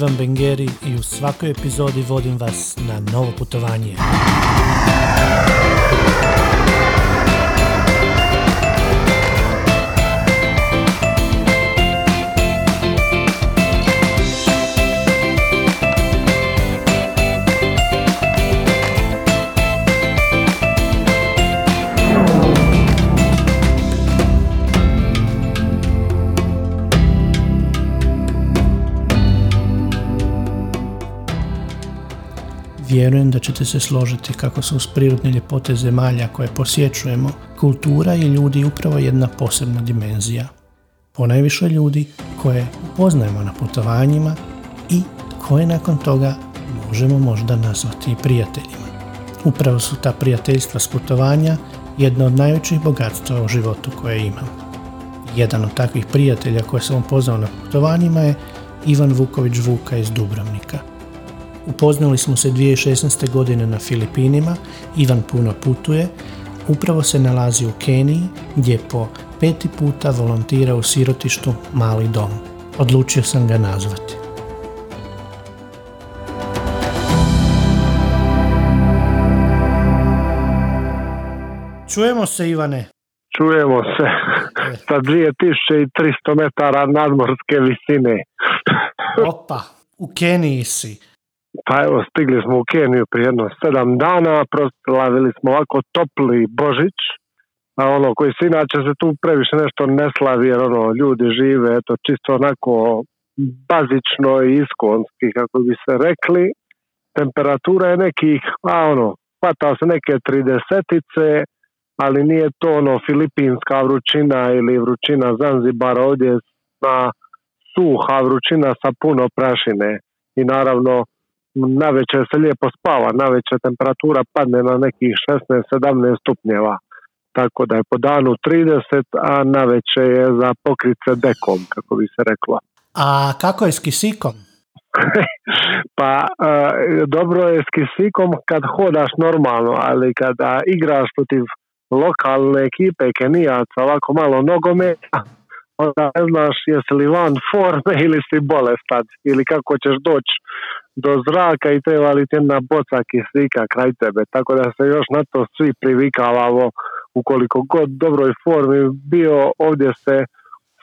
Ivan Bengeri i u svakoj epizodi vodim vas na novo putovanje. Vjerujem da ćete se složiti kako su uz prirodne ljepote zemalja koje posjećujemo, kultura i ljudi upravo jedna posebna dimenzija. Ponajviše ljudi koje upoznajemo na putovanjima i koje nakon toga možemo možda nazvati i prijateljima. Upravo su ta prijateljstva s putovanja jedna od najvećih bogatstva u životu koje imam. Jedan od takvih prijatelja koje sam upoznao na putovanjima je Ivan Vuković Vuka iz Dubrovnika – Upoznali smo se 2016. godine na Filipinima, Ivan puno putuje, upravo se nalazi u Keniji gdje po peti puta volontira u sirotištu Mali dom. Odlučio sam ga nazvati. Čujemo se Ivane. Čujemo se e. sa 2300 metara nadmorske visine. Opa, u Keniji si. Pa evo, stigli smo u Keniju prije jedno sedam dana, proslavili smo ovako topli Božić, a ono koji se inače se tu previše nešto ne slavi jer ono ljudi žive eto čisto onako bazično i iskonski kako bi se rekli. Temperatura je nekih, a ono, hvata se neke tridesetice, ali nije to ono filipinska vrućina ili vrućina Zanzibara ovdje na suha vrućina sa puno prašine i naravno večer se lijepo spava, večer temperatura padne na nekih 16-17 stupnjeva. Tako da je po danu 30, a večer je za pokrice dekom, kako bi se reklo. A kako je s kisikom? pa e, dobro je s kisikom kad hodaš normalno, ali kada igraš protiv lokalne ekipe Kenijaca ovako malo nogometa, onda ne znaš jesi li van forme ili si bolestan ili kako ćeš doći do zraka i treba li jedna boca kisika kraj tebe. Tako da se još na to svi privikavamo ukoliko god dobroj formi bio ovdje se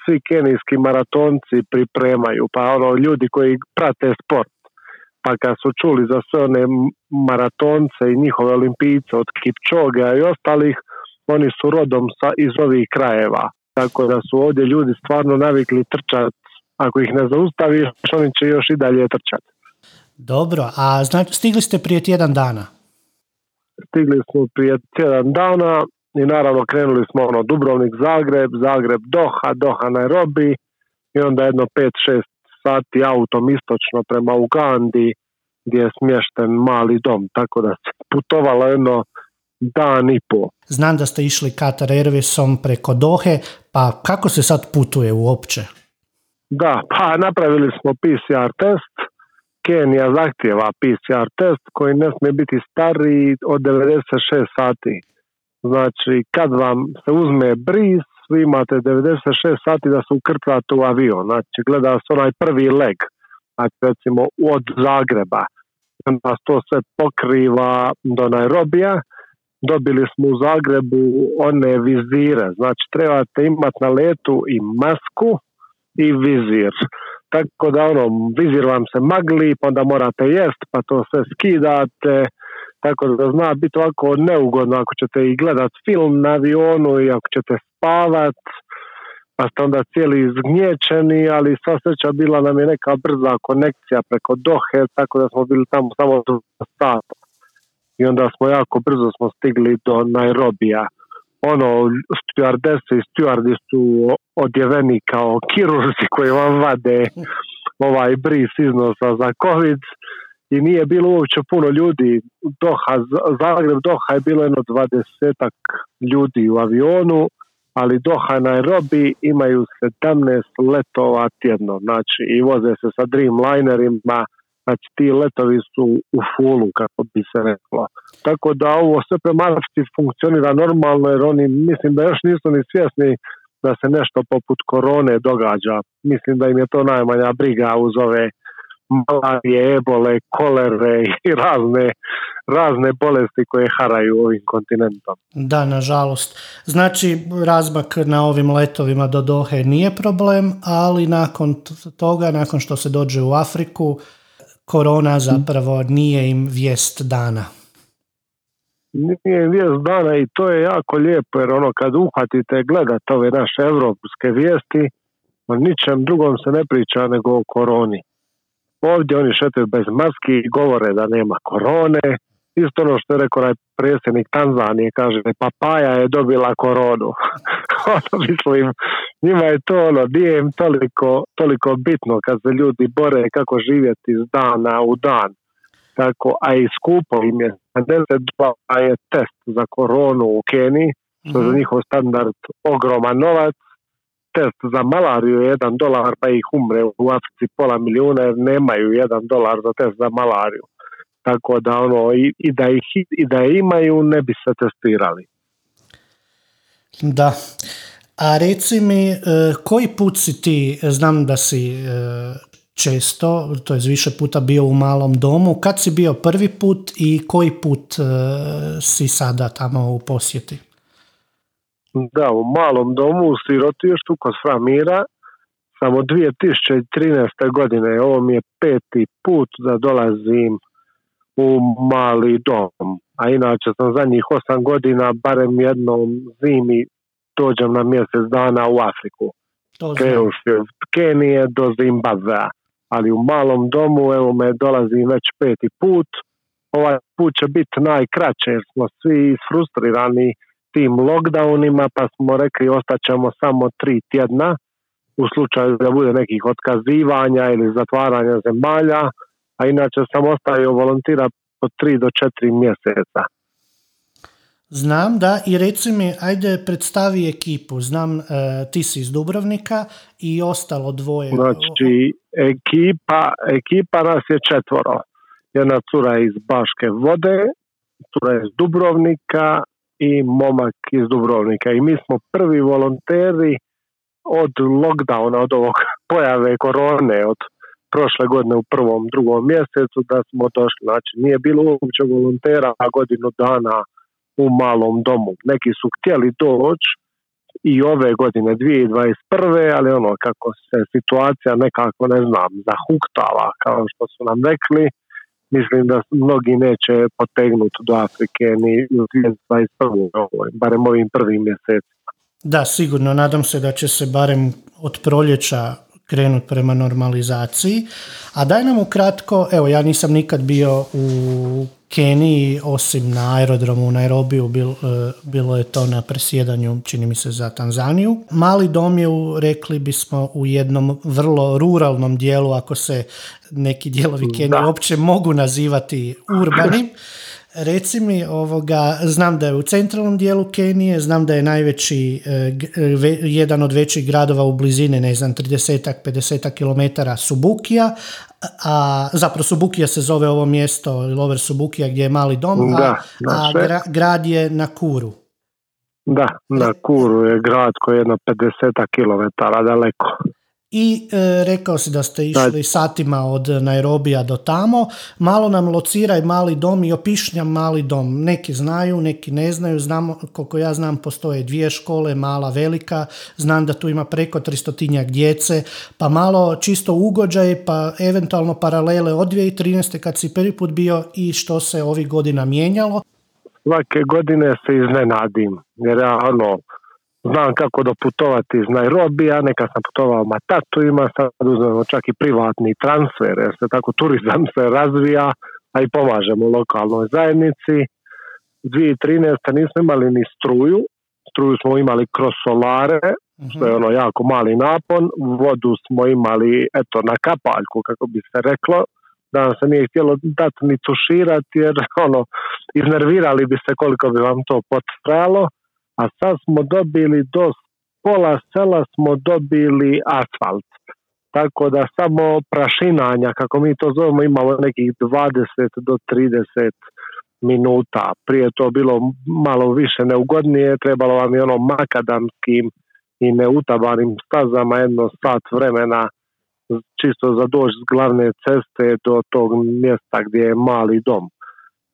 svi kenijski maratonci pripremaju, pa ono ljudi koji prate sport. Pa kad su čuli za sve one maratonce i njihove olimpijce od Kipčoga i ostalih, oni su rodom sa, iz ovih krajeva. Tako da su ovdje ljudi stvarno navikli trčati. Ako ih ne zaustaviš, oni će još i dalje trčati. Dobro, a znači stigli ste prije tjedan dana? Stigli smo prije tjedan dana i naravno krenuli smo ono Dubrovnik, Zagreb, Zagreb, Doha, Doha, Nairobi i onda jedno 5-6 sati autom istočno prema Ugandi gdje je smješten mali dom, tako da se putovalo jedno dan i po. Znam da ste išli Qatar Airwaysom preko Dohe, pa kako se sad putuje uopće? Da, pa napravili smo PCR test, Kenija zahtjeva PCR test koji ne smije biti stariji od 96 sati. Znači, kad vam se uzme bris, vi imate 96 sati da se ukrcate u avion. Znači, gleda se onaj prvi leg, znači recimo od Zagreba. Onda to sve pokriva do Nairobija. Dobili smo u Zagrebu one vizire. Znači, trebate imati na letu i masku i vizir. Tako da ono, vizir vam se magli, pa onda morate jest, pa to sve skidate. Tako da zna biti ovako neugodno ako ćete i gledat film na avionu i ako ćete spavat, pa ste onda cijeli izgnječeni, ali sva sreća bila nam je neka brza konekcija preko Dohe, tako da smo bili tamo samo sata. I onda smo jako brzo smo stigli do Nairobija ono, stewardese i stewardi su odjeveni kao kirurzi koji vam vade ovaj bris iznosa za covid i nije bilo uopće puno ljudi. Doha, Zagreb Doha je bilo jedno dvadesetak ljudi u avionu, ali Doha Nairobi imaju 17 letova tjedno, znači i voze se sa Dreamlinerima, Znači ti letovi su u fulu, kako bi se reklo. Tako da ovo sve prema funkcionira normalno jer oni mislim da još nisu ni svjesni da se nešto poput korone događa. Mislim da im je to najmanja briga uz ove malarije, ebole, kolere i razne, razne bolesti koje haraju ovim kontinentom. Da, nažalost. Znači, razmak na ovim letovima do Dohe nije problem, ali nakon toga, nakon što se dođe u Afriku, korona zapravo nije im vijest dana. Nije vijest dana i to je jako lijepo jer ono kad uhvatite gledate ove naše evropske vijesti, o ničem drugom se ne priča nego o koroni. Ovdje oni šetaju bez maski i govore da nema korone. Isto ono što je rekao onaj predsjednik Tanzanije, kaže papaja je dobila koronu. ono, mislim, njima je to ono, nije im toliko, toliko bitno kad se ljudi bore kako živjeti iz dana u dan. Tako, a i skupo im je. 52 je test za koronu u Keniji, što je za mhm. njihov standard ogroman novac test za malariju je jedan dolar pa ih umre u Africi pola milijuna jer nemaju jedan dolar za test za malariju. Tako da ono i, i da ih i da je imaju ne bi se testirali. Da. A reci mi, e, koji put si ti, znam da si e, često, to je više puta bio u malom domu, kad si bio prvi put i koji put e, si sada tamo u posjeti? Da, u malom domu u sirotištu kod Framira sam od 2013. godine, ovo mi je peti put da dolazim u mali dom. A inače sam zadnjih osam godina barem jednom zimi dođem na mjesec dana u Afriku. Krenuši od Kenije do Zimbabvea. Ali u malom domu evo me dolazim već peti put. Ovaj put će biti najkraće jer smo svi isfrustrirani tim lockdownima pa smo rekli ostaćemo samo tri tjedna u slučaju da bude nekih otkazivanja ili zatvaranja zemalja, a inače sam ostavio volontira po tri do četiri mjeseca. Znam, da, i reci mi, ajde predstavi ekipu. Znam, e, ti si iz Dubrovnika i ostalo dvoje. Znači, ekipa, ekipa nas je četvoro. Jedna cura iz Baške vode, cura iz Dubrovnika, i momak iz Dubrovnika. I mi smo prvi volonteri od lockdowna, od ovog pojave korone, od prošle godine u prvom, drugom mjesecu da smo došli. Znači nije bilo uopće volontera a godinu dana u malom domu. Neki su htjeli doći i ove godine 2021. ali ono kako se situacija nekako ne znam zahuktava kao što su nam rekli mislim da mnogi neće potegnuti do Afrike ni u 2021. barem ovim prvim mjesecima. Da, sigurno. Nadam se da će se barem od proljeća krenuti prema normalizaciji. A daj nam ukratko, evo ja nisam nikad bio u Keniji, osim na aerodromu u Nairobiju, bil, e, bilo je to na presjedanju, čini mi se, za Tanzaniju. Mali dom je, u, rekli bismo, u jednom vrlo ruralnom dijelu, ako se neki dijelovi Kenije uopće mogu nazivati urbanim. Reci mi, ovoga, znam da je u centralnom dijelu Kenije, znam da je najveći, e, jedan od većih gradova u blizini, ne znam, 30-50 km Subukija, a zapravo Subukija se zove ovo mjesto, Lover Subukija gdje je mali dom, a, a grad je na Kuru. Da, na Kuru je grad koji je jedno 50 km daleko i e, rekao si da ste išli satima od Nairobija do tamo. Malo nam lociraj mali dom i opišnjam mali dom. Neki znaju, neki ne znaju. Znam, koliko ja znam, postoje dvije škole, mala, velika. Znam da tu ima preko tristotinjak djece. Pa malo čisto ugođaj, pa eventualno paralele od 2013. kad si prvi put bio i što se ovih godina mijenjalo. Svake godine se iznenadim. Jer ja, ono, znam kako doputovati iz Nairobija, neka sam putovao Matatu, ima sad uzmemo čak i privatni transfer, jer se tako turizam se razvija, a i pomažemo lokalnoj zajednici. 2013. nismo imali ni struju, struju smo imali kroz solare, što je ono jako mali napon, vodu smo imali eto na kapaljku, kako bi se reklo, da nam se nije htjelo dati ni tuširati, jer ono, iznervirali bi se koliko bi vam to potrajalo a sad smo dobili do pola sela smo dobili asfalt. Tako da samo prašinanja, kako mi to zovemo, imamo nekih 20 do 30 minuta. Prije to bilo malo više neugodnije, trebalo vam je ono makadamskim i neutabanim stazama jedno sat vremena čisto za doći s glavne ceste do tog mjesta gdje je mali dom.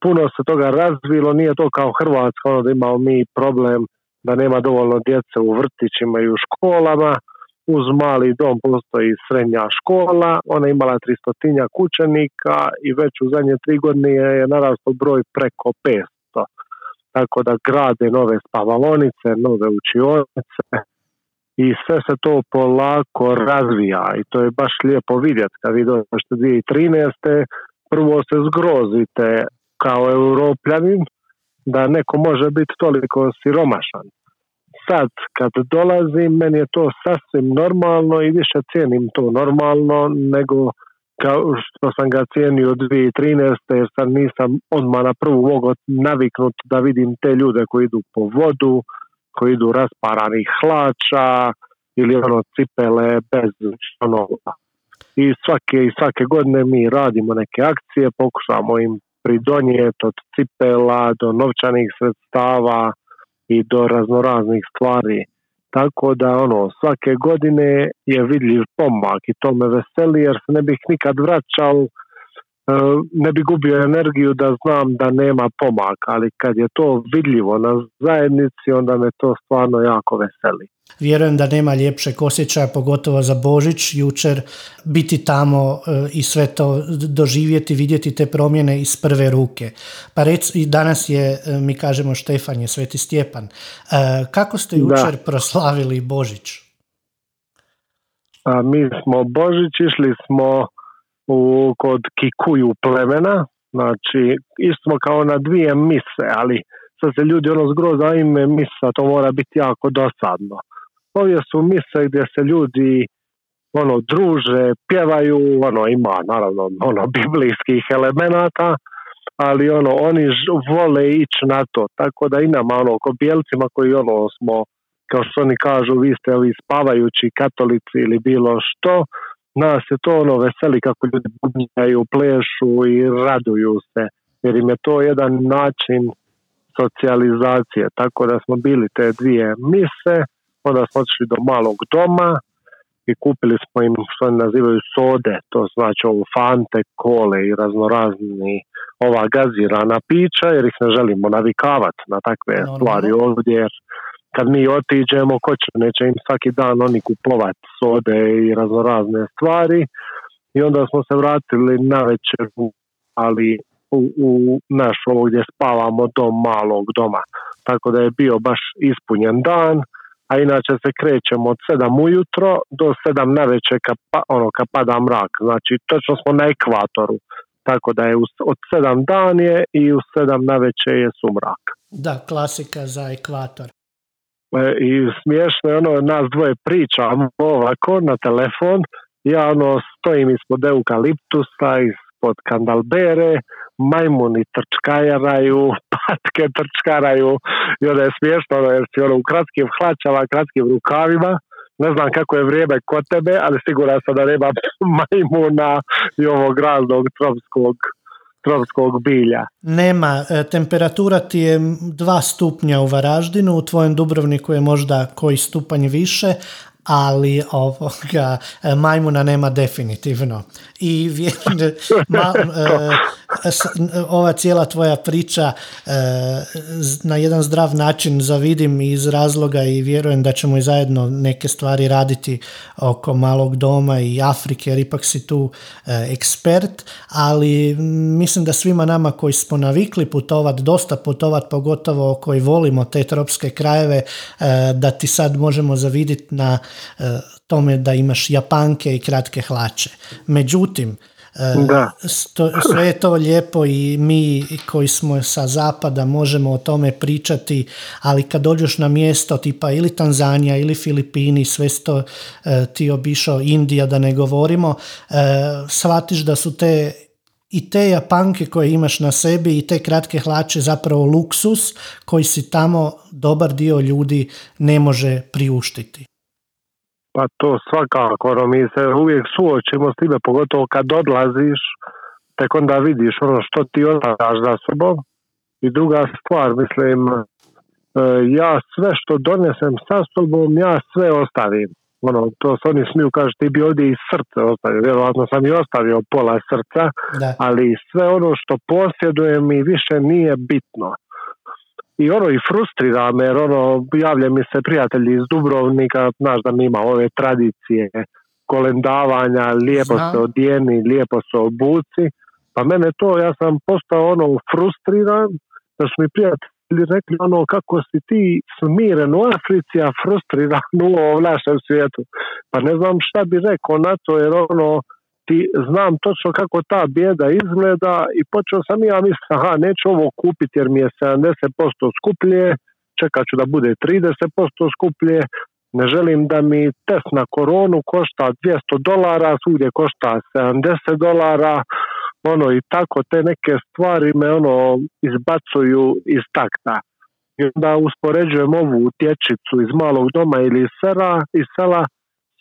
Puno se toga razvilo, nije to kao Hrvatska, ono da imamo mi problem da nema dovoljno djece u vrtićima i u školama, uz mali dom postoji srednja škola, ona je imala 300 kućenika i već u zadnje tri godine je narastao broj preko 500. Tako da grade nove spavalonice, nove učionice i sve se to polako razvija i to je baš lijepo vidjeti kad vi dođete 2013. prvo se zgrozite kao europljanin da neko može biti toliko siromašan sad kad dolazim, meni je to sasvim normalno i više cijenim to normalno nego kao što sam ga cijenio 2013. jer sad nisam odmah na prvu mogao naviknut da vidim te ljude koji idu po vodu, koji idu rasparanih hlača ili ono cipele bez ono i svake i svake godine mi radimo neke akcije, pokušamo im pridonijeti od cipela do novčanih sredstava i do raznoraznih stvari. Tako da ono, svake godine je vidljiv pomak i to me veseli jer se ne bih nikad vraćao, ne bi gubio energiju da znam da nema pomaka, ali kad je to vidljivo na zajednici onda me to stvarno jako veseli. Vjerujem da nema ljepšeg osjećaja, pogotovo za Božić, jučer biti tamo e, i sve to doživjeti, vidjeti te promjene iz prve ruke. Pa rec, i danas je, e, mi kažemo Štefan je, Sveti Stjepan. E, kako ste jučer proslavili Božić? A mi smo Božić, išli smo u, kod Kikuju plemena, znači smo kao na dvije mise, ali sad se ljudi ono zgroza ime misa, to mora biti jako dosadno. Ovdje su mise gdje se ljudi ono druže, pjevaju, ono ima naravno ono biblijskih elemenata, ali ono oni vole ići na to, tako da i nama ono ko koji ono smo kao što oni kažu vi ste ovi spavajući katolici ili bilo što, nas je to ono veseli kako ljudi bubnjaju, plešu i raduju se, jer im je to jedan način socijalizacije, tako da smo bili te dvije mise, onda smo otišli do malog doma i kupili smo im što oni nazivaju sode, to znači ovo fante, kole i raznorazni ova gazirana pića jer ih ne želimo navikavati na takve stvari ovdje jer kad mi otiđemo ko će, neće im svaki dan oni kupovati sode i raznorazne stvari i onda smo se vratili na večeru ali u, u naš ovo gdje spavamo do malog doma tako da je bio baš ispunjen dan a inače se krećemo od 7 ujutro do 7 na večer kad, pa, ono, kad pada mrak. Znači, točno smo na ekvatoru. Tako da je od 7 dan je i u 7 na večer je sumrak. Da, klasika za ekvator. E, I smiješno je ono, nas dvoje pričamo ovako na telefon. Ja ono stojim ispod eukaliptusa, ispod kandalbere, majmuni trčkajaraju, patke trčkaraju i onda je smiješno ono, jer si ono u kratkim hlačama, kratkim rukavima ne znam kako je vrijeme kod tebe, ali siguran sam da nema majmuna i ovog raznog tropskog tropskog bilja. Nema, e, temperatura ti je dva stupnja u Varaždinu, u tvojem Dubrovniku je možda koji stupanj više, ali ovoga majmuna nema definitivno. I ma, e, ova cijela tvoja priča e, na jedan zdrav način zavidim iz razloga i vjerujem da ćemo i zajedno neke stvari raditi oko malog doma i Afrike, jer ipak si tu e, ekspert, ali mislim da svima nama koji smo navikli putovat, dosta putovat, pogotovo koji volimo te tropske krajeve, da ti sad možemo zaviditi na E, tome da imaš japanke i kratke hlače. Međutim, e, da. sve je to lijepo i mi koji smo sa zapada možemo o tome pričati, ali kad dođeš na mjesto tipa ili Tanzanija ili Filipini, sve to e, ti obišao Indija da ne govorimo, shvatiš da su te i te japanke koje imaš na sebi i te kratke hlače zapravo luksus koji si tamo dobar dio ljudi ne može priuštiti. Pa to svakako, ono, mi se uvijek suočimo s time, pogotovo kad odlaziš, tek onda vidiš ono što ti ostavljaš za sobom. I druga stvar, mislim, e, ja sve što donesem sa sobom, ja sve ostavim. ono, to se oni smiju kažu ti bi ovdje i srce ostavio, vjerojatno sam i ostavio pola srca, ali sve ono što posjedujem mi više nije bitno. I ono i frustrira me, jer ono, javlja mi se prijatelji iz Dubrovnika, znaš da mi ima ove tradicije, kolendavanja, lijepo se odijeni, lijepo se obuci, pa mene to, ja sam postao ono frustriran, da su mi prijatelji rekli ono kako si ti smiren u Africi, a frustriran u ovom našem svijetu. Pa ne znam šta bi rekao na to, jer ono, ti znam točno kako ta bijeda izgleda i počeo sam ja misliti, aha, neću ovo kupiti jer mi je 70% skuplje, čekat ću da bude 30% skuplje, ne želim da mi test na koronu košta 200 dolara, svugdje košta 70 dolara, ono i tako te neke stvari me ono izbacuju iz takta. I onda uspoređujem ovu tječicu iz malog doma ili iz sela, iz sela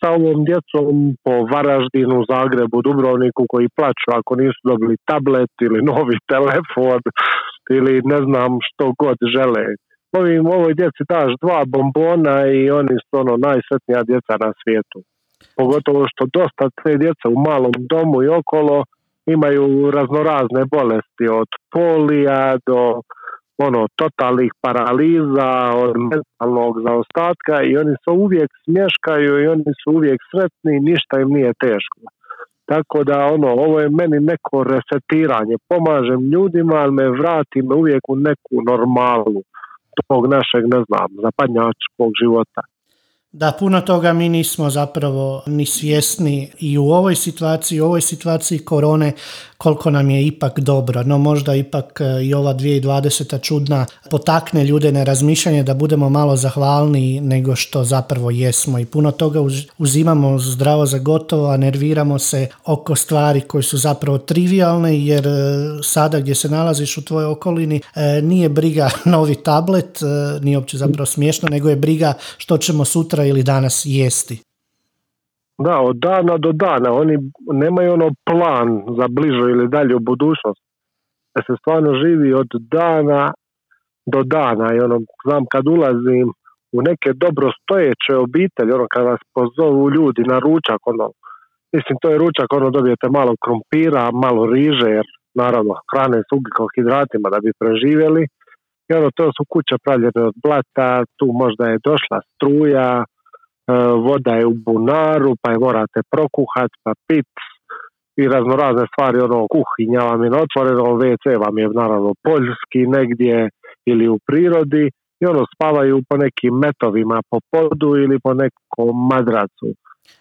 sa ovom djecom po Varaždinu, Zagrebu, Dubrovniku koji plaću ako nisu dobili tablet ili novi telefon ili ne znam što god žele. Ovim, ovoj djeci daš dva bombona i oni su ono najsretnija djeca na svijetu. Pogotovo što dosta te djece u malom domu i okolo imaju raznorazne bolesti od polija do ono totalnih paraliza, od mentalnog zaostatka i oni se uvijek smješkaju i oni su uvijek sretni ništa im nije teško. Tako da ono, ovo je meni neko resetiranje. Pomažem ljudima, ali me vrati uvijek u neku normalu tog našeg, ne znam, zapadnjačkog života. Da, puno toga mi nismo zapravo ni svjesni i u ovoj situaciji, u ovoj situaciji korone koliko nam je ipak dobro, no možda ipak e, i ova 2020. čudna potakne ljude na razmišljanje da budemo malo zahvalniji nego što zapravo jesmo i puno toga uzimamo zdravo za gotovo, a nerviramo se oko stvari koje su zapravo trivialne jer e, sada gdje se nalaziš u tvojoj okolini e, nije briga novi tablet, nije uopće zapravo smiješno, nego je briga što ćemo sutra ili danas jesti. Da, od dana do dana. Oni nemaju ono plan za bližu ili dalju budućnost. Da se stvarno živi od dana do dana. I ono, znam kad ulazim u neke dobro stojeće obitelji, ono kad vas pozovu ljudi na ručak, ono, mislim to je ručak, ono dobijete malo krompira, malo riže, jer naravno hrane s ugljikohidratima da bi preživjeli. I ono, to su kuće pravljene od blata, tu možda je došla struja, voda je u bunaru, pa je morate prokuhati, pa pit i raznorazne stvari, ono, kuhinja vam je otvoreno, WC vam je naravno poljski negdje ili u prirodi i ono, spavaju po nekim metovima po podu ili po nekom madracu.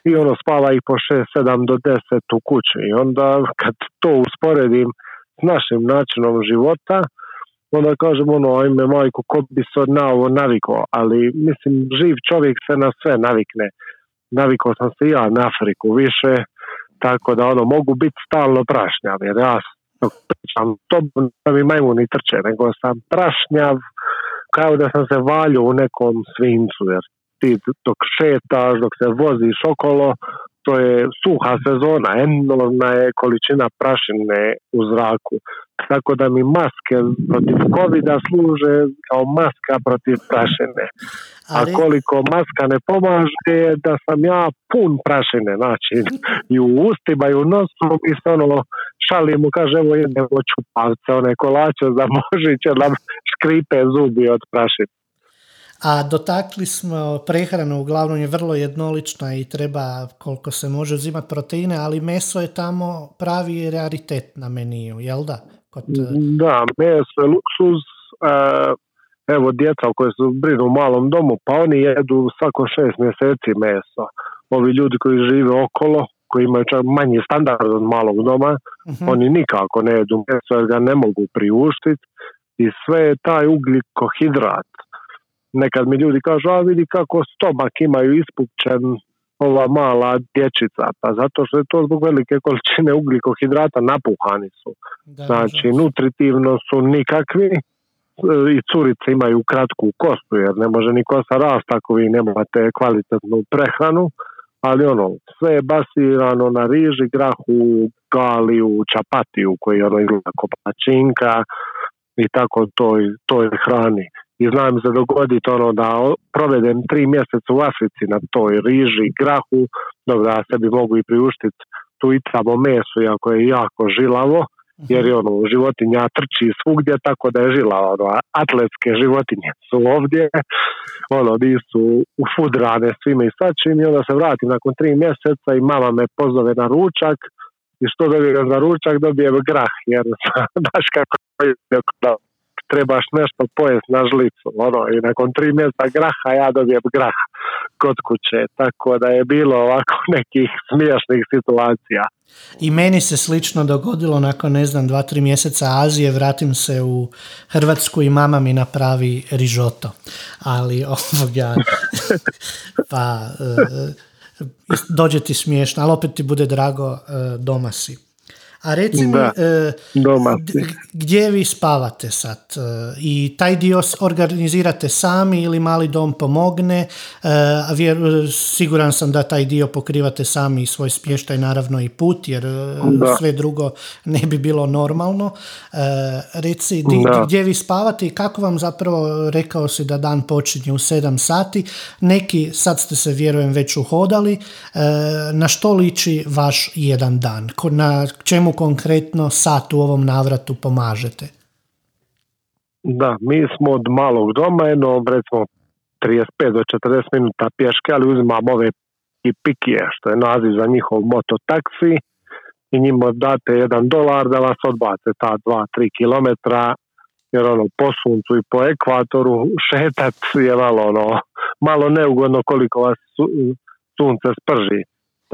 I ono, spava i po 6, 7 do 10 u kući. I onda kad to usporedim s našim načinom života, onda kažem ono, ajme majko, ko bi se na ovo navikao, ali mislim, živ čovjek se na sve navikne. Navikao sam se ja na Afriku više, tako da ono, mogu biti stalno prašnjav, jer ja pričam, to mi majmuni trče, nego sam prašnjav, kao da sam se valio u nekom svincu, jer ti dok šetaš, dok se voziš okolo, to je suha sezona, enormna je količina prašine u zraku. Tako da mi maske protiv covid služe kao maska protiv prašine. A koliko maska ne pomaže da sam ja pun prašine, znači i u ustima i u nosu i se ono šalimo, kaže evo jedemo čupavce, one kolače za možiće nam škripe zubi od prašine. A dotakli smo prehranu, uglavnom je vrlo jednolična i treba koliko se može uzimati proteine, ali meso je tamo pravi raritet na meniju, jel da? Kod... E, da, meso je luksuz. Evo djeca koje su brinu u malom domu, pa oni jedu svako šest mjeseci meso. Ovi ljudi koji žive okolo, koji imaju čak manji standard od malog doma, mhm. oni nikako ne jedu meso jer ga ne mogu priuštiti i sve je taj ugljikohidrat nekad mi ljudi kažu, a vidi kako stomak imaju ispupčen ova mala dječica, pa zato što je to zbog velike količine ugljikohidrata napuhani su. znači, nutritivno su nikakvi i curice imaju kratku kostu, jer ne može ni kosa rast ako vi nemate kvalitetnu prehranu, ali ono, sve je basirano na riži, grahu, galiju, čapatiju koji ono izgleda ko i tako toj, toj hrani. I znam se dogoditi ono da provedem tri mjeseca u Africi na toj riži, grahu, dobro da sebi mogu i priuštiti tu i tamo meso, iako je jako žilavo, jer je ono, životinja trči svugdje, tako da je žila, ono, atletske životinje su ovdje, ono, su ufudrane svime i svačim i onda se vratim nakon tri mjeseca i mama me pozove na ručak i što dobijem za ručak, dobijem grah, jer znaš kako je trebaš nešto pojest na žlicu, ono, i nakon tri mjeseca graha ja dobijem grah kod kuće, tako da je bilo ovako nekih smiješnih situacija. I meni se slično dogodilo nakon, ne znam, dva, tri mjeseca Azije, vratim se u Hrvatsku i mama mi napravi rižoto. Ali ovoga, pa e, dođe ti smiješno, ali opet ti bude drago, e, doma si. A reci mi, e, gdje vi spavate sad? E, I taj dio organizirate sami ili mali dom pomogne? E, vjer, siguran sam da taj dio pokrivate sami svoj smještaj, naravno i put, jer sve drugo ne bi bilo normalno. Reci, gdje vi spavate i kako vam zapravo rekao si da dan počinje u 7 sati? Neki, sad ste se vjerujem već uhodali, na što liči vaš jedan dan? Na čemu konkretno sad u ovom navratu pomažete? Da, mi smo od malog doma, jedno recimo 35 do 40 minuta pješke, ali uzimamo ove i pikije, što je naziv za njihov mototaksi i njima date jedan dolar da vas odbace ta 2-3 kilometra jer ono po suncu i po ekvatoru šetat je malo ono malo neugodno koliko vas sunce sprži.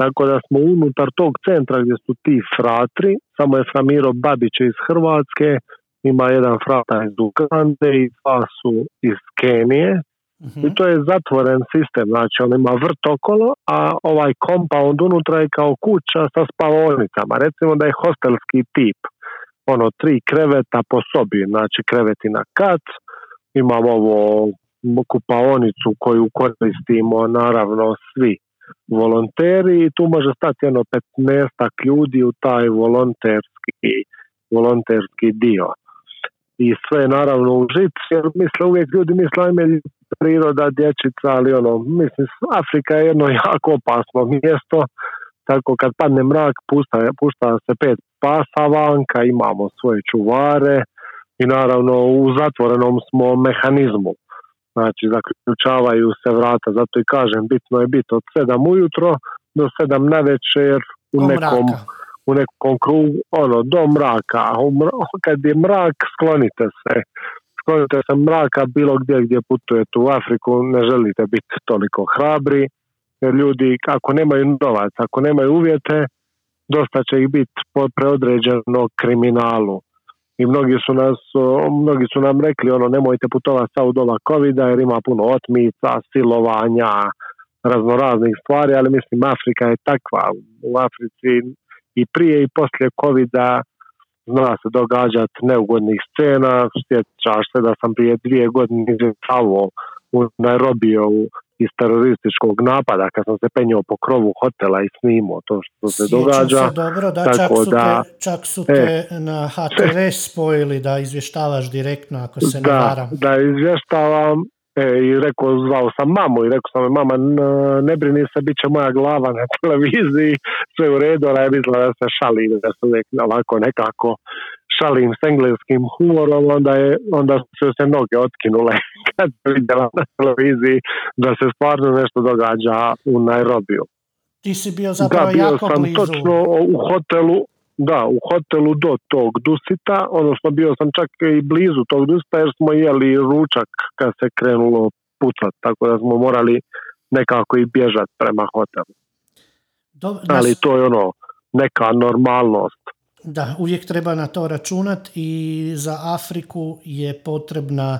Tako da smo unutar tog centra gdje su ti fratri, samo je Framiro Babić iz Hrvatske, ima jedan frata iz Ugande i dva su iz Kenije. I to je zatvoren sistem, znači on ima vrt okolo, a ovaj compound unutra je kao kuća sa spavonicama. Recimo da je hostelski tip, ono tri kreveta po sobi, znači kreveti na kat, imamo ovo kupaonicu koju koristimo naravno svi volonteri i tu može stati jedno 15 ljudi u taj volonterski, volonterski dio. I sve naravno u žic, jer misle uvijek ljudi misle ajme priroda, dječica, ali ono, mislim, Afrika je jedno jako opasno mjesto, tako kad padne mrak pušta, pušta se pet pasa vanka, imamo svoje čuvare i naravno u zatvorenom smo mehanizmu. Znači, zaključavaju se vrata, zato i kažem, bitno je biti od sedam ujutro do sedam na večer u nekom, u nekom krugu, ono, do mraka. Kad je mrak, sklonite se. Sklonite se mraka bilo gdje gdje putujete u Afriku, ne želite biti toliko hrabri, jer ljudi, ako nemaju novac, ako nemaju uvjete, dosta će ih biti preodređeno kriminalu i mnogi su nas, mnogi su nam rekli ono nemojte putovati sa u doba covida jer ima puno otmica, silovanja, raznoraznih stvari, ali mislim Afrika je takva. U Africi i prije i poslije covida zna se događati neugodnih scena. Sjećaš se da sam prije dvije godine izvjetavao u Nairobiju iz terorističkog napada kad sam se penjao po krovu hotela i snimao to što se događa. Se dobro, da, čak su, da, te, čak su te e, na HTV spojili da izvještavaš direktno ako se ne varam. Da, izvještavam e, i rekao, zvao sam mamu i rekao sam mama ne brini se, bit će moja glava na televiziji, sve u redu, ona je mislila da se šali, da se uvijek ovako nekako šalim s engleskim humorom, onda, je, onda su se noge otkinule kad vidjela na televiziji da se stvarno nešto događa u Nairobiju. Ti si bio zapravo da, bio jako sam blizu. točno u hotelu, da, u hotelu do tog Dusita, odnosno bio sam čak i blizu tog Dusita jer smo jeli ručak kad se krenulo pucat, tako da smo morali nekako i bježati prema hotelu. Dobro, Ali to je ono, neka normalnost. Da, uvijek treba na to računat i za Afriku je potrebna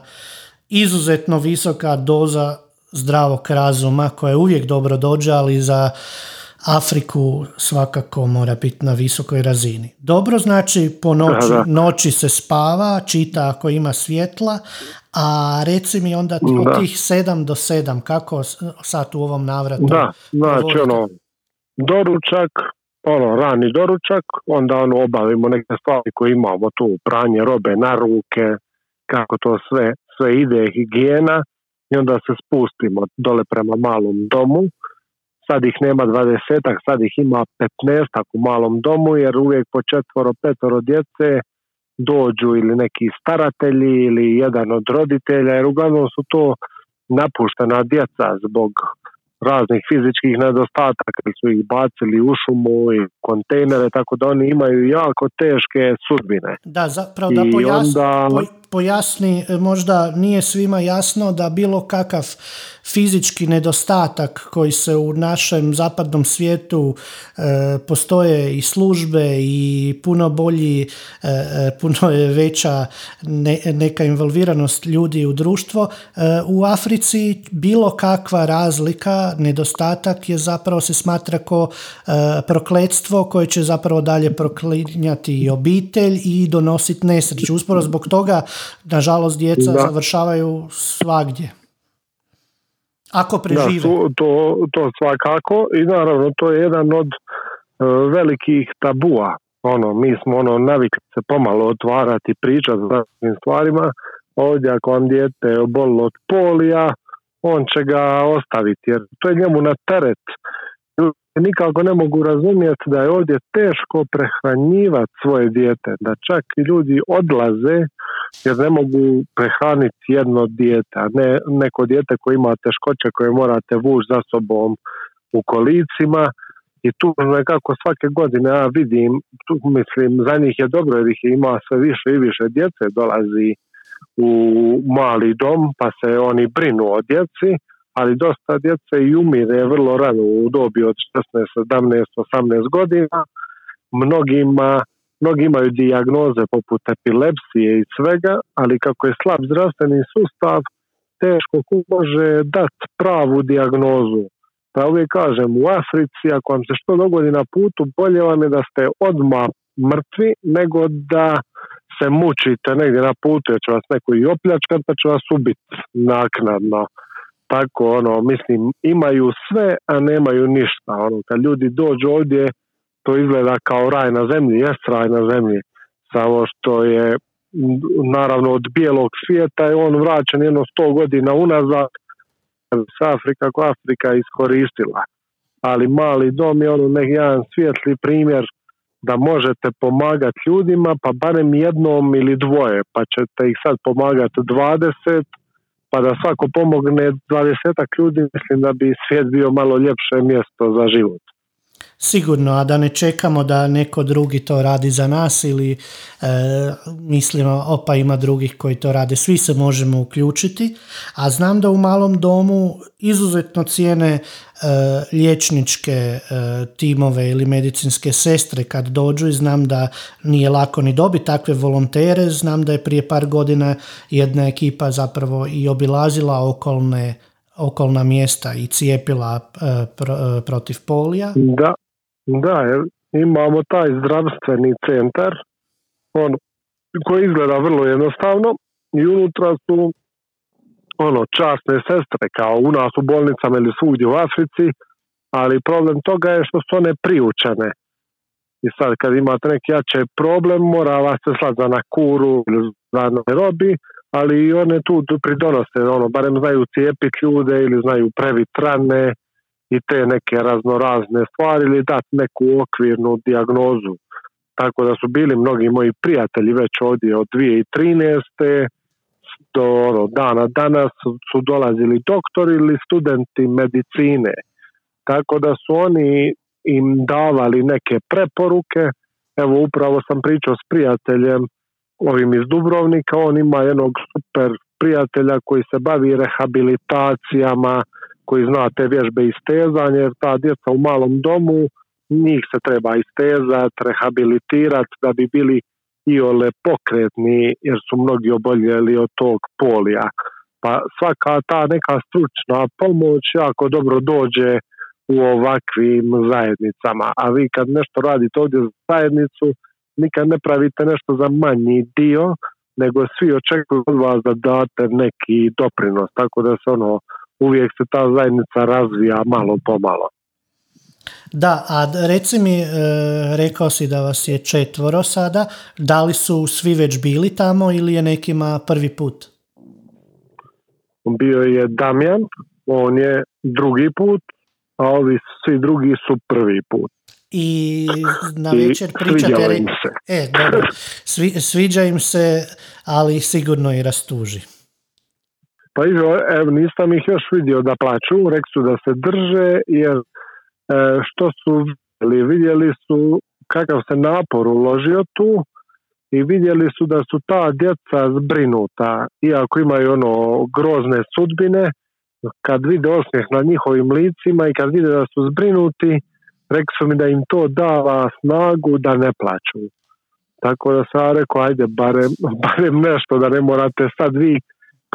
izuzetno visoka doza zdravog razuma koja uvijek dobro dođe, ali za Afriku svakako mora biti na visokoj razini. Dobro znači po noći, noći se spava, čita ako ima svjetla, a reci mi onda od tih 7 do 7, kako sad u ovom navratu? Da, znači ono, doručak, ono, rani doručak, onda ono, obavimo neke stvari koje imamo tu, pranje robe na ruke, kako to sve sve ide, higijena i onda se spustimo dole prema malom domu. Sad ih nema dvadesetak, sad ih ima petnestak u malom domu jer uvijek po četvoro, petoro djece dođu ili neki staratelji ili jedan od roditelja jer uglavnom su to napuštena djeca zbog raznih fizičkih nedostataka, su ih bacili u šumu i kontejnere, tako da oni imaju jako teške sudbine. Da, zapravo da pojasni, možda nije svima jasno da bilo kakav fizički nedostatak koji se u našem zapadnom svijetu e, postoje i službe i puno bolji, e, e, puno je veća neka involviranost ljudi u društvo. U Africi bilo kakva razlika, nedostatak je zapravo se smatra kao prokletstvo koje će zapravo dalje proklinjati i obitelj i donositi nesreću. Usporo zbog toga nažalost djeca završavaju svagdje. Ako prežive. Da, to, to, svakako i naravno to je jedan od e, velikih tabua. Ono, mi smo ono navikli se pomalo otvarati priča za takvim stvarima. Ovdje ako vam dijete obolilo od polija, on će ga ostaviti jer to je njemu na teret. Nikako ne mogu razumjeti da je ovdje teško prehranjivati svoje dijete, da čak i ljudi odlaze jer ne mogu prehraniti jedno dijete, ne neko dijete koje ima teškoće koje morate vući za sobom u kolicima i tu nekako svake godine ja vidim, tu mislim za njih je dobro jer ih ima sve više i više djece dolazi u mali dom pa se oni brinu o djeci, ali dosta djece i umire vrlo rano u dobi od 16, 17, 18 godina. Mnogima Mnogi imaju dijagnoze poput epilepsije i svega, ali kako je slab zdravstveni sustav, teško može dati pravu dijagnozu. Pa uvijek kažem, u Africi, ako vam se što dogodi na putu, bolje vam je da ste odmah mrtvi, nego da se mučite negdje na putu, jer će vas neko i opljačkat, pa će vas ubiti naknadno. Tako, ono, mislim, imaju sve, a nemaju ništa. Ono, kad ljudi dođu ovdje, to izgleda kao raj na zemlji, jest raj na zemlji, samo što je naravno od bijelog svijeta je on vraćen jedno sto godina unazad s Afrika ko Afrika iskoristila. Ali mali dom je ono neki jedan svijetli primjer da možete pomagati ljudima, pa barem jednom ili dvoje, pa ćete ih sad pomagati dvadeset, pa da svako pomogne dvadesetak ljudi, mislim da bi svijet bio malo ljepše mjesto za život. Sigurno, a da ne čekamo da neko drugi to radi za nas ili e, mislimo opa ima drugih koji to rade. Svi se možemo uključiti, a znam da u malom domu izuzetno cijene e, liječničke e, timove ili medicinske sestre kad dođu i znam da nije lako ni dobiti takve volontere. Znam da je prije par godina jedna ekipa zapravo i obilazila okolne okolna mjesta i cijepila protiv polija. Da, da, imamo taj zdravstveni centar on, koji izgleda vrlo jednostavno i unutra su ono časne sestre kao u nas u bolnicama ili svugdje u Africi, ali problem toga je što su one priučene. I sad kad imate neki jače problem, mora vas se slati na kuru ili za robi, ali one tu pridonose, ono, barem znaju cijepiti ljude ili znaju previt rane, i te neke raznorazne stvari ili dati neku okvirnu dijagnozu. Tako da su bili mnogi moji prijatelji već ovdje od 2013. do ono, dana danas su dolazili doktori ili studenti medicine. Tako da su oni im davali neke preporuke. Evo upravo sam pričao s prijateljem ovim iz Dubrovnika, on ima jednog super prijatelja koji se bavi rehabilitacijama, koji zna te vježbe istezanja, jer ta djeca u malom domu, njih se treba istezati, rehabilitirati da bi bili i ole pokretni, jer su mnogi oboljeli od tog polija. Pa svaka ta neka stručna pomoć jako dobro dođe u ovakvim zajednicama. A vi kad nešto radite ovdje za zajednicu, nikad ne pravite nešto za manji dio, nego svi očekuju od vas da date neki doprinos. Tako da se ono uvijek se ta zajednica razvija malo po malo. Da, a reci mi, e, rekao si da vas je četvoro sada, da li su svi već bili tamo ili je nekima prvi put? bio je Damjan, on je drugi put, a ovi svi drugi su prvi put. I na večer pričate... im se. E, dobro. Svi, sviđa im se, ali sigurno i rastuži. Pa evo, nisam ih još vidio da plaću, rekli su da se drže, jer e, što su vidjeli? Vidjeli su kakav se napor uložio tu i vidjeli su da su ta djeca zbrinuta, iako imaju ono grozne sudbine, kad vide osmijeh na njihovim licima i kad vide da su zbrinuti, rekli su mi da im to dava snagu da ne plaću. Tako da sam rekao, ajde, barem, barem nešto, da ne morate sad vi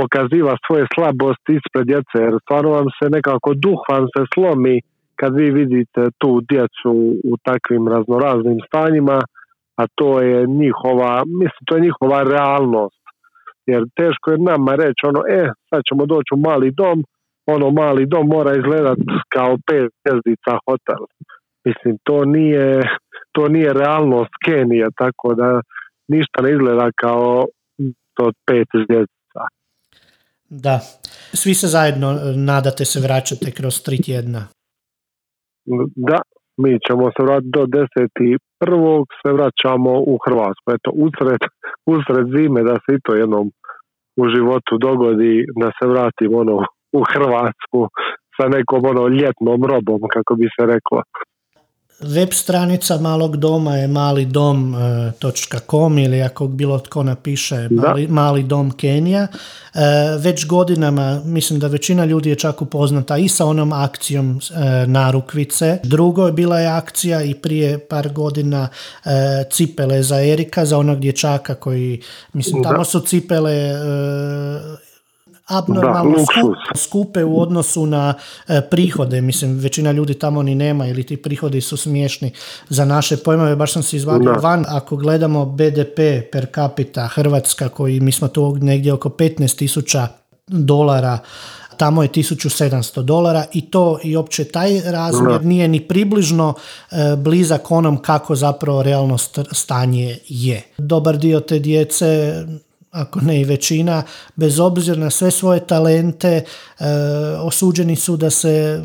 pokaziva svoje slabosti ispred djece, jer stvarno vam se nekako duh vam se slomi kad vi vidite tu djecu u takvim raznoraznim stanjima, a to je njihova, mislim, to je njihova realnost. Jer teško je nama reći ono, e, sad ćemo doći u mali dom, ono mali dom mora izgledat kao pet zvjezdica hotel. Mislim, to nije, to nije realnost Kenije, tako da ništa ne izgleda kao to pet zvjezdica. Da, svi se zajedno nadate se vraćate kroz tri tjedna. Da, mi ćemo se vratiti do deseti prvog, se vraćamo u Hrvatsku. Eto, usred, usred zime da se i to jednom u životu dogodi, da se vratim ono u Hrvatsku sa nekom ono ljetnom robom, kako bi se reklo. Web stranica malog doma je malidom.com ili ako bilo tko napiše mali, mali dom Kenija. E, već godinama mislim da većina ljudi je čak upoznata i sa onom akcijom e, narukvice. Drugo je bila je akcija i prije par godina e, cipele za Erika, za onog dječaka koji, mislim, tamo su cipele abnormalno skupe u odnosu na e, prihode. Mislim, većina ljudi tamo ni nema ili ti prihodi su smiješni za naše pojmove. Baš sam se izvadio van. Ako gledamo BDP per capita Hrvatska, koji mi smo tu negdje oko 15 tisuća dolara tamo je 1700 dolara i to i opće taj razmjer nije ni približno e, blizak onom kako zapravo realno stanje je. Dobar dio te djece ako ne i većina, bez obzira na sve svoje talente, e, osuđeni su da se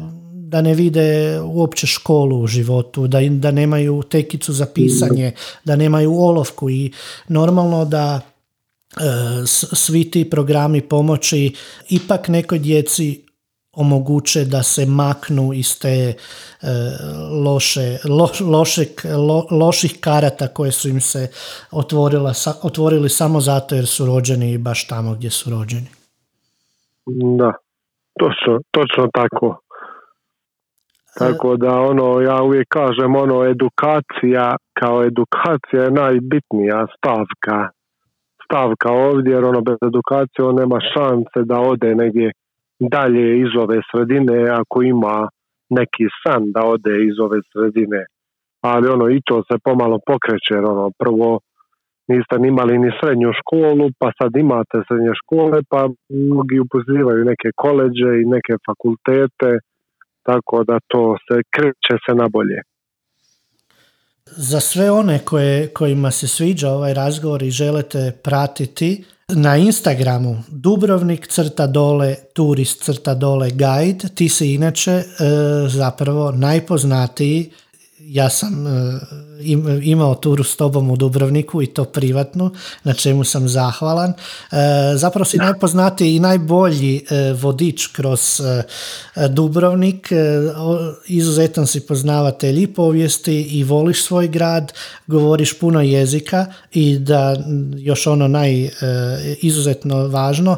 da ne vide uopće školu u životu, da, da nemaju tekicu za pisanje, da nemaju olovku i normalno da e, svi ti programi pomoći ipak nekoj djeci omoguće da se maknu iz te e, loše, loših karata koje su im se otvorila, otvorili samo zato jer su rođeni baš tamo gdje su rođeni. Da, točno, točno tako. Tako da ono, ja uvijek kažem ono, edukacija kao edukacija je najbitnija stavka. Stavka ovdje, jer ono, bez edukacije on nema šanse da ode negdje dalje iz ove sredine ako ima neki san da ode iz ove sredine. Ali ono i to se pomalo pokreće, jer ono prvo niste imali ni srednju školu, pa sad imate srednje škole, pa mnogi upozivaju neke koleđe i neke fakultete, tako da to se kreće se na bolje. Za sve one koje, kojima se sviđa ovaj razgovor i želite pratiti, na Instagramu Dubrovnik crta dole turist crta dole guide. Ti si inače e, zapravo najpoznatiji ja sam e, imao turu s tobom u Dubrovniku i to privatnu, na čemu sam zahvalan. E, zapravo si najpoznatiji i najbolji e, vodič kroz Dubrovnik. Izuzetan si poznavatelj i povijesti i voliš svoj grad, govoriš puno jezika i da još ono naj izuzetno važno,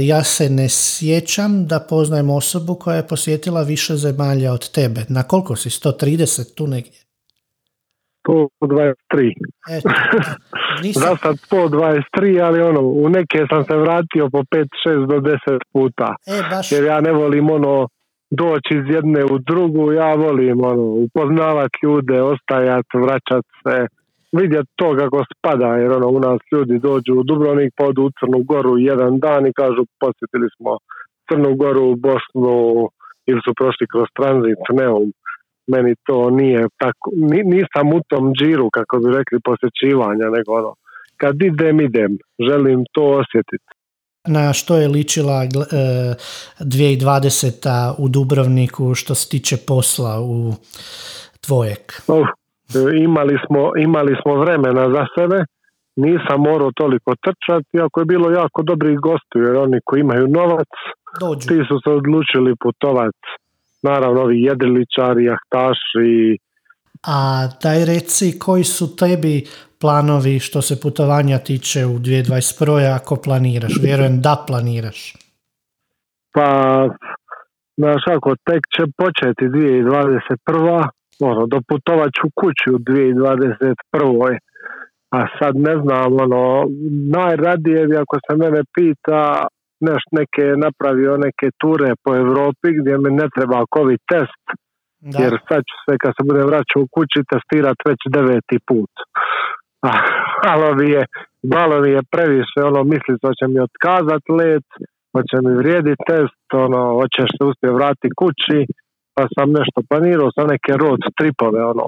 ja se ne sjećam da poznajem osobu koja je posjetila više zemalja od tebe. Na koliko si? 130 tu negdje? 123. Eto, nisam... sad 123, ali ono, u neke sam se vratio po 5, 6 do 10 puta. E, baš... Jer ja ne volim ono doći iz jedne u drugu, ja volim ono, upoznavati ljude, ostajati, vraćati se, vidjeti to kako spada, jer ono, u nas ljudi dođu u Dubrovnik, podu u Crnu Goru jedan dan i kažu posjetili smo Crnu Goru, Bosnu, ili su prošli kroz tranzit, Neum meni to nije tako, nisam u tom džiru, kako bi rekli, posjećivanja, nego ono, kad idem, idem, želim to osjetiti. na što je ličila 2020. u Dubrovniku što se tiče posla u tvojeg? imali, smo, imali smo vremena za sebe, nisam morao toliko trčati, iako je bilo jako dobrih gostiju, jer oni koji imaju novac, Dođu. ti su se odlučili putovati. Naravno, ovi jedriličari, jahtaši. A daj reci, koji su tebi planovi što se putovanja tiče u 2021. ako planiraš? Vjerujem da planiraš. Pa, znaš, ako tek će početi 2021. Ono, doputovat ću kući u 2021. A sad ne znam, ono, najradije bi ako se mene pita neš neke napravio neke ture po Europi gdje mi ne treba covid test, jer sad ću se kad se budem vraćao u kući testirat već deveti put. malo mi je, malo mi je previše, ono, misli da će mi otkazat let, hoće mi vrijediti test, ono, hoćeš se uspjeti vratiti kući, pa sam nešto planirao sa neke road tripove, ono,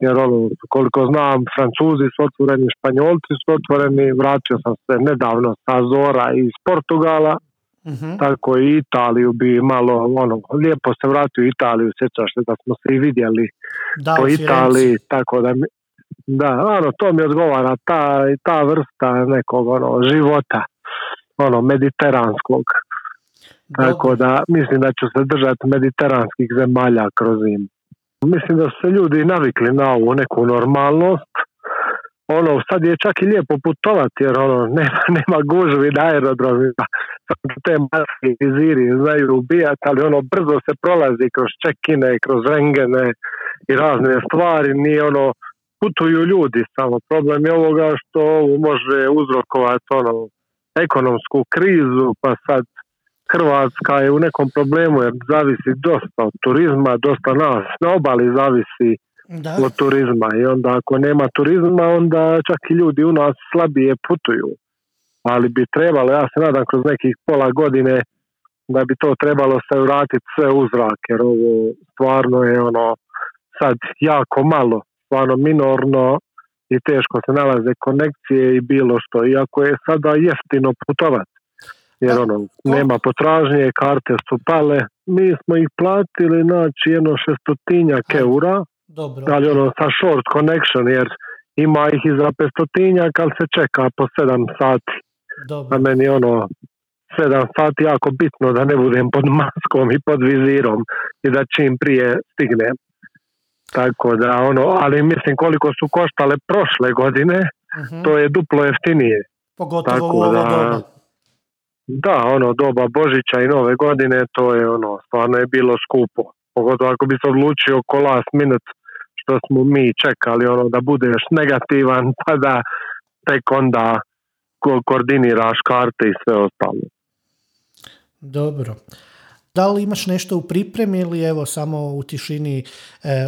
jer ono, koliko znam, Francuzi su otvoreni, Španjolci su otvoreni, vratio sam se nedavno sa Zora iz Portugala, uh tako i Italiju bi malo, ono, lijepo se vratio u Italiju, sjećaš se da smo se i vidjeli da, po Italiji, tako da mi, da, ono, to mi odgovara, ta, ta vrsta nekog, ono, života, ono, mediteranskog. Tako da mislim da ću se držati mediteranskih zemalja kroz zimu. Mislim da su se ljudi navikli na ovu neku normalnost. Ono, sad je čak i lijepo putovati jer ono, nema, nema gužvi na aerodromima. Te maske viziri znaju ubijati, ali ono brzo se prolazi kroz čekine, kroz rengene i razne stvari. Nije ono, putuju ljudi samo. Problem je ovoga što ovo može uzrokovati ono, ekonomsku krizu, pa sad Hrvatska je u nekom problemu jer zavisi dosta od turizma, dosta nas na obali zavisi od turizma i onda ako nema turizma onda čak i ljudi u nas slabije putuju. Ali bi trebalo, ja se nadam kroz nekih pola godine da bi to trebalo se vratiti sve u zrak jer ovo stvarno je ono sad jako malo, stvarno minorno i teško se nalaze konekcije i bilo što. Iako je sada jeftino putovati jer ono, nema potražnje, karte su pale. Mi smo ih platili, znači, jedno šestotinjak eura, Dobro. ali ono, sa short connection, jer ima ih i za pestotinjak, ali se čeka po sedam sati. Dobro. A meni ono, sedam sati jako bitno da ne budem pod maskom i pod vizirom i da čim prije stignem. Tako da, ono, ali mislim koliko su koštale prošle godine, Mhm. to je duplo jeftinije. Pogotovo Tako u ovo da, doba. Da, ono, doba Božića i Nove godine, to je ono, stvarno je bilo skupo. Pogotovo ako bi se odlučio ko last minute, što smo mi čekali, ono, da budeš negativan, pa da tek onda ko- koordiniraš karte i sve ostalo. Dobro. Da li imaš nešto u pripremi ili evo samo u tišini e,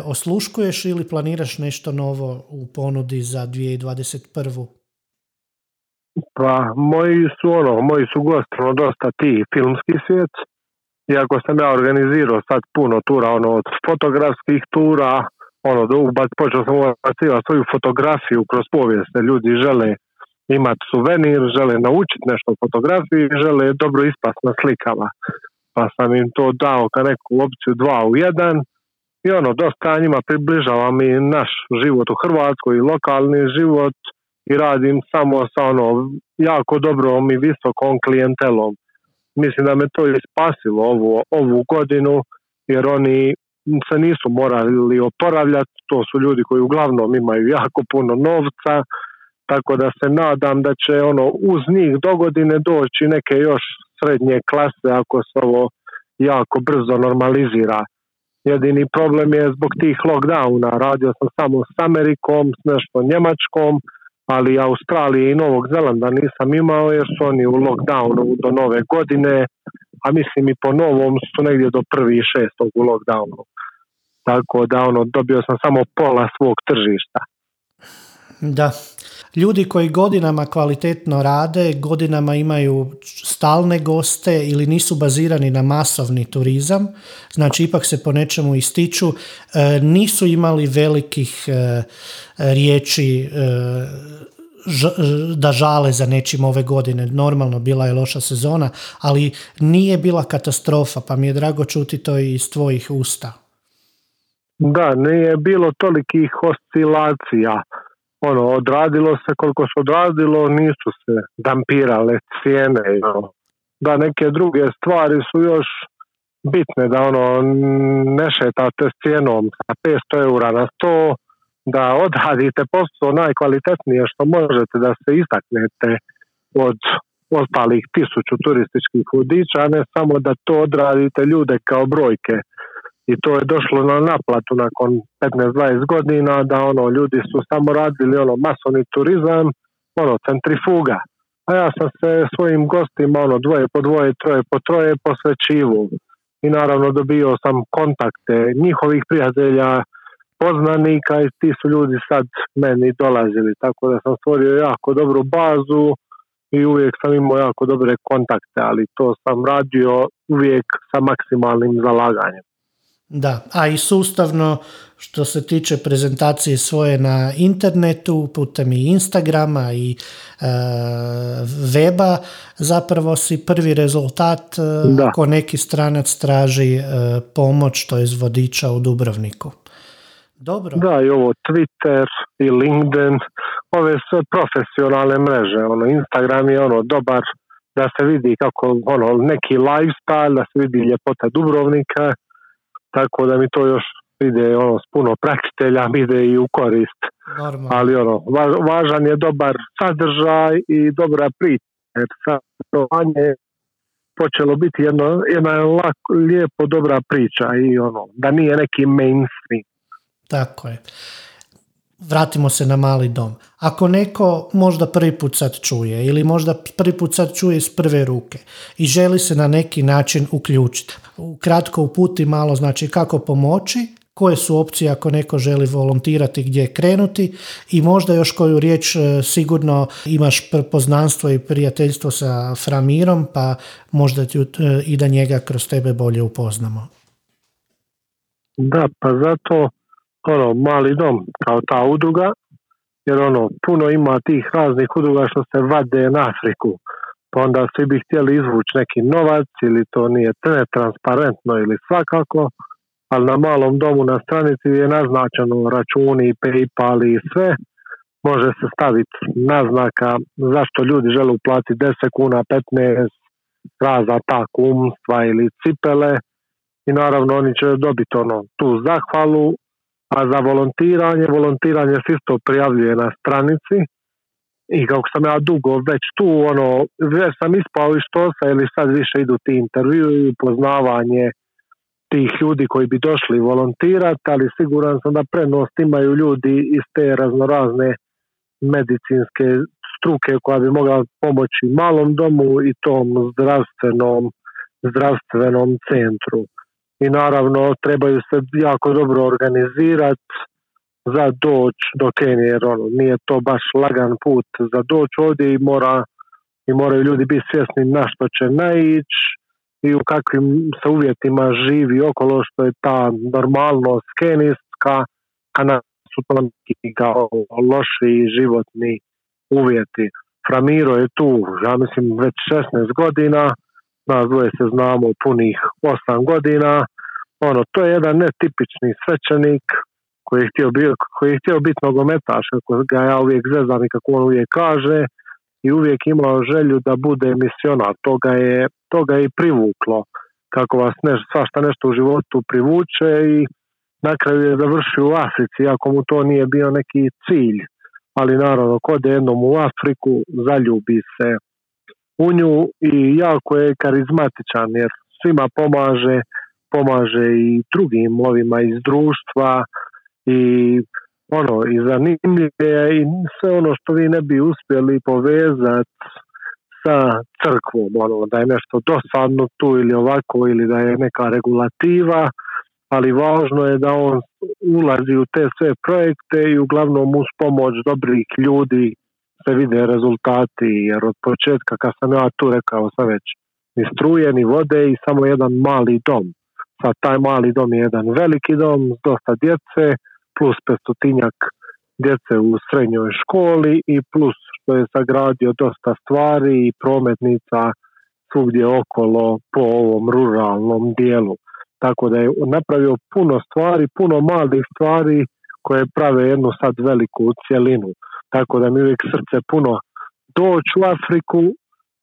osluškuješ ili planiraš nešto novo u ponudi za 2021. Pa moji su ono, moji su gosti ono, dosta ti filmski svijet. Iako sam ja organizirao sad puno tura, ono, od fotografskih tura, ono, do ubac, počeo sam ubacivati svoju fotografiju kroz povijest. Ljudi žele imati suvenir, žele naučiti nešto o fotografiji, žele dobro ispast na slikama. Pa sam im to dao kao neku opciju dva u jedan i ono, dosta njima približava mi naš život u Hrvatskoj i lokalni život i radim samo sa ono jako dobrom i visokom klijentelom. Mislim da me to i spasilo ovu, ovu godinu jer oni se nisu morali oporavljati, to su ljudi koji uglavnom imaju jako puno novca, tako da se nadam da će ono uz njih do godine doći neke još srednje klase ako se ovo jako brzo normalizira. Jedini problem je zbog tih lockdowna. Radio sam samo s Amerikom, s nešto Njemačkom, ali Australije i Novog Zelanda nisam imao jer su oni u lockdownu do nove godine, a mislim i po novom su negdje do prvi šestog u lockdownu. Tako da ono, dobio sam samo pola svog tržišta. Da. Ljudi koji godinama kvalitetno rade, godinama imaju stalne goste ili nisu bazirani na masovni turizam, znači ipak se po nečemu ističu, e, nisu imali velikih e, riječi e, da žale za nečim ove godine. Normalno, bila je loša sezona, ali nije bila katastrofa, pa mi je drago čuti to iz tvojih usta. Da, nije bilo tolikih oscilacija. Ono, odradilo se koliko se odradilo, nisu se dampirale cijene. Da, neke druge stvari su još bitne, da ono, ne šetate s cijenom sa 500 eura na 100, da odradite posao najkvalitetnije što možete da se istaknete od ostalih tisuću turističkih vodiča, a ne samo da to odradite ljude kao brojke. I to je došlo na naplatu nakon 15-20 godina da ono ljudi su samo radili ono masovni turizam, ono centrifuga. A ja sam se svojim gostima ono dvoje po dvoje, troje po troje posvećivo i naravno dobio sam kontakte njihovih prijatelja, poznanika i ti su ljudi sad meni dolazili, tako da sam stvorio jako dobru bazu i uvijek sam imao jako dobre kontakte, ali to sam radio uvijek sa maksimalnim zalaganjem. Da, a i sustavno što se tiče prezentacije svoje na internetu, putem i Instagrama i e, weba, zapravo si prvi rezultat e, ako neki stranac traži e, pomoć, to je vodiča u Dubrovniku. Dobro. Da, i ovo Twitter i LinkedIn, ove sve profesionalne mreže, ono Instagram je ono dobar da se vidi kako ono neki lifestyle, da se vidi ljepota Dubrovnika, tako da mi to još ide ono s puno pratitelja, ide i u korist. Ali ono, važan je dobar sadržaj i dobra priča, jer je počelo biti jedno, jedna lako, lijepo dobra priča i ono, da nije neki mainstream. Tako je vratimo se na mali dom. Ako neko možda prvi put sad čuje ili možda prvi put sad čuje iz prve ruke i želi se na neki način uključiti, kratko uputi malo znači kako pomoći, koje su opcije ako neko želi volontirati gdje krenuti i možda još koju riječ e, sigurno imaš poznanstvo i prijateljstvo sa Framirom pa možda e, i da njega kroz tebe bolje upoznamo. Da, pa zato ono, mali dom kao ta udruga, jer ono, puno ima tih raznih udruga što se vade na Afriku. Pa onda svi bi htjeli izvući neki novac ili to nije transparentno ili svakako, ali na malom domu na stranici je naznačeno računi, Paypal i sve. Može se staviti naznaka zašto ljudi žele uplatiti 10 kuna, 15 raza ta kumstva ili cipele i naravno oni će dobiti ono tu zahvalu a za volontiranje, volontiranje se isto prijavljuje na stranici i kako sam ja dugo već tu, ono, već sam ispao iz se ili sad više idu ti intervju i upoznavanje tih ljudi koji bi došli volontirati, ali siguran sam da prednost imaju ljudi iz te raznorazne medicinske struke koja bi mogla pomoći malom domu i tom zdravstvenom, zdravstvenom centru. I naravno trebaju se jako dobro organizirati za doć do Kenije jer ono, nije to baš lagan put za doć ovdje i mora i moraju ljudi biti svjesni na što će naići i u kakvim se uvjetima živi okolo što je ta normalnost kenijska a na su to kao loši životni uvjeti. Framiro je tu, ja mislim, već 16 godina, nas dvoje se znamo punih 8 godina, ono, to je jedan netipični svećenik koji je htio, koji je htio biti nogometaš, kako ga ja uvijek zezam i kako on uvijek kaže, i uvijek imao želju da bude misionar. To ga je, to ga je i privuklo, kako vas ne, svašta nešto u životu privuče i na kraju je završio u Africi, ako mu to nije bio neki cilj. Ali naravno, kod je jednom u Afriku, zaljubi se u nju i jako je karizmatičan jer svima pomaže, pomaže i drugim ovima iz društva i ono i zanimljive i sve ono što vi ne bi uspjeli povezati sa crkvom, ono da je nešto dosadno tu ili ovako ili da je neka regulativa, ali važno je da on ulazi u te sve projekte i uglavnom uz pomoć dobrih ljudi se vide rezultati, jer od početka kad sam ja tu rekao sam već ni struje, ni vode i samo jedan mali dom. Sad taj mali dom je jedan veliki dom dosta djece, plus pestotinjak djece u srednjoj školi i plus što je sagradio dosta stvari i prometnica svugdje okolo po ovom ruralnom dijelu. Tako da je napravio puno stvari, puno malih stvari koje prave jednu sad veliku cjelinu. Tako da mi uvijek srce puno doći u Afriku,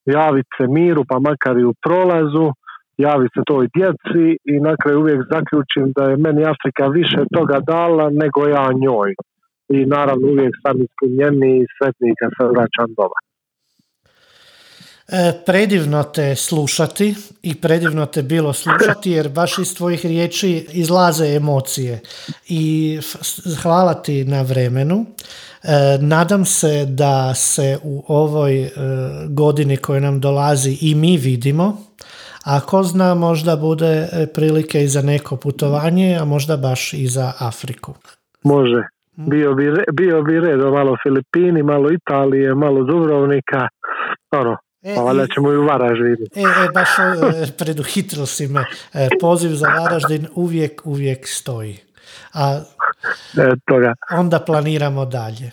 javiti se miru, pa makar i u prolazu, javi se toj djeci i na kraju uvijek zaključim da je meni Afrika više toga dala nego ja njoj. I naravno uvijek sam ispunjeni i sretni kad se vraćam doma. E, predivno te slušati i predivno te bilo slušati jer baš iz tvojih riječi izlaze emocije i hvala ti na vremenu. E, nadam se da se u ovoj e, godini koja nam dolazi i mi vidimo, a ko zna možda bude prilike i za neko putovanje, a možda baš i za Afriku. Može. Bio bi, bio bi redo malo Filipini, malo Italije, malo Dubrovnika, ono, E, pa valjda ćemo i u Varaždinu. E, e baš e, preduhitro si me. E, poziv za Varaždin uvijek, uvijek stoji. A e, toga. onda planiramo dalje.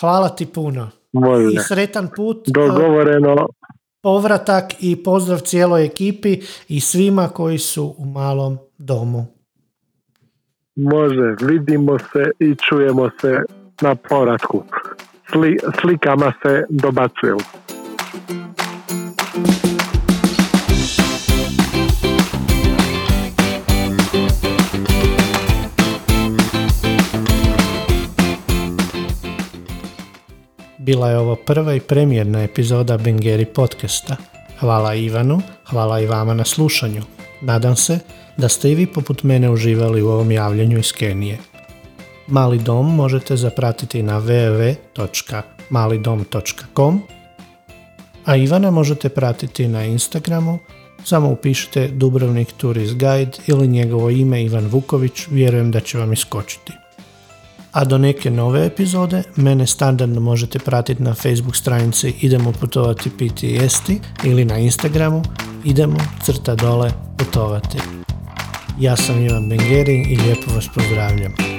Hvala ti puno. Može. I sretan put. Dogovoreno. Povratak i pozdrav cijeloj ekipi i svima koji su u malom domu. Može, vidimo se i čujemo se na povratku. Sli, slikama se dobacuju. Bila je ovo prva i premijerna epizoda Bengeri podcasta. Hvala Ivanu, hvala i vama na slušanju. Nadam se da ste i vi poput mene uživali u ovom javljanju iz Kenije. Mali dom možete zapratiti na www.malidom.com a Ivana možete pratiti na Instagramu, samo upišite Dubrovnik Tourist Guide ili njegovo ime Ivan Vuković, vjerujem da će vam iskočiti. A do neke nove epizode mene standardno možete pratiti na Facebook stranici Idemo putovati piti jesti ili na Instagramu Idemo crta dole putovati. Ja sam Ivan Bengeri i lijepo vas pozdravljam.